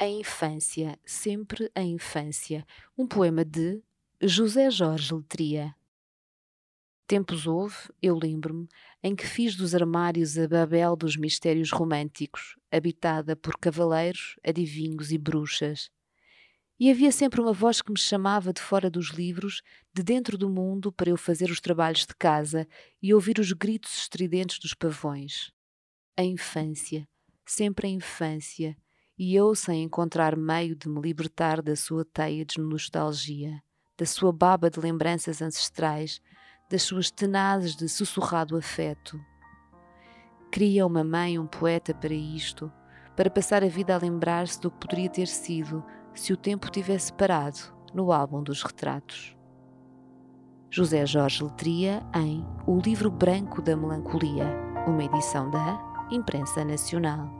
A infância, sempre a infância. Um poema de José Jorge Letria. Tempos houve, eu lembro-me, em que fiz dos armários a Babel dos mistérios românticos, habitada por cavaleiros, adivinhos e bruxas. E havia sempre uma voz que me chamava de fora dos livros, de dentro do mundo, para eu fazer os trabalhos de casa e ouvir os gritos estridentes dos pavões. A infância, sempre a infância, e eu sem encontrar meio de me libertar da sua teia de nostalgia, da sua baba de lembranças ancestrais, das suas tenazes de sussurrado afeto. Queria uma mãe, um poeta para isto, para passar a vida a lembrar-se do que poderia ter sido se o tempo tivesse parado no álbum dos retratos. José Jorge Letria em O Livro Branco da Melancolia, uma edição da Imprensa Nacional.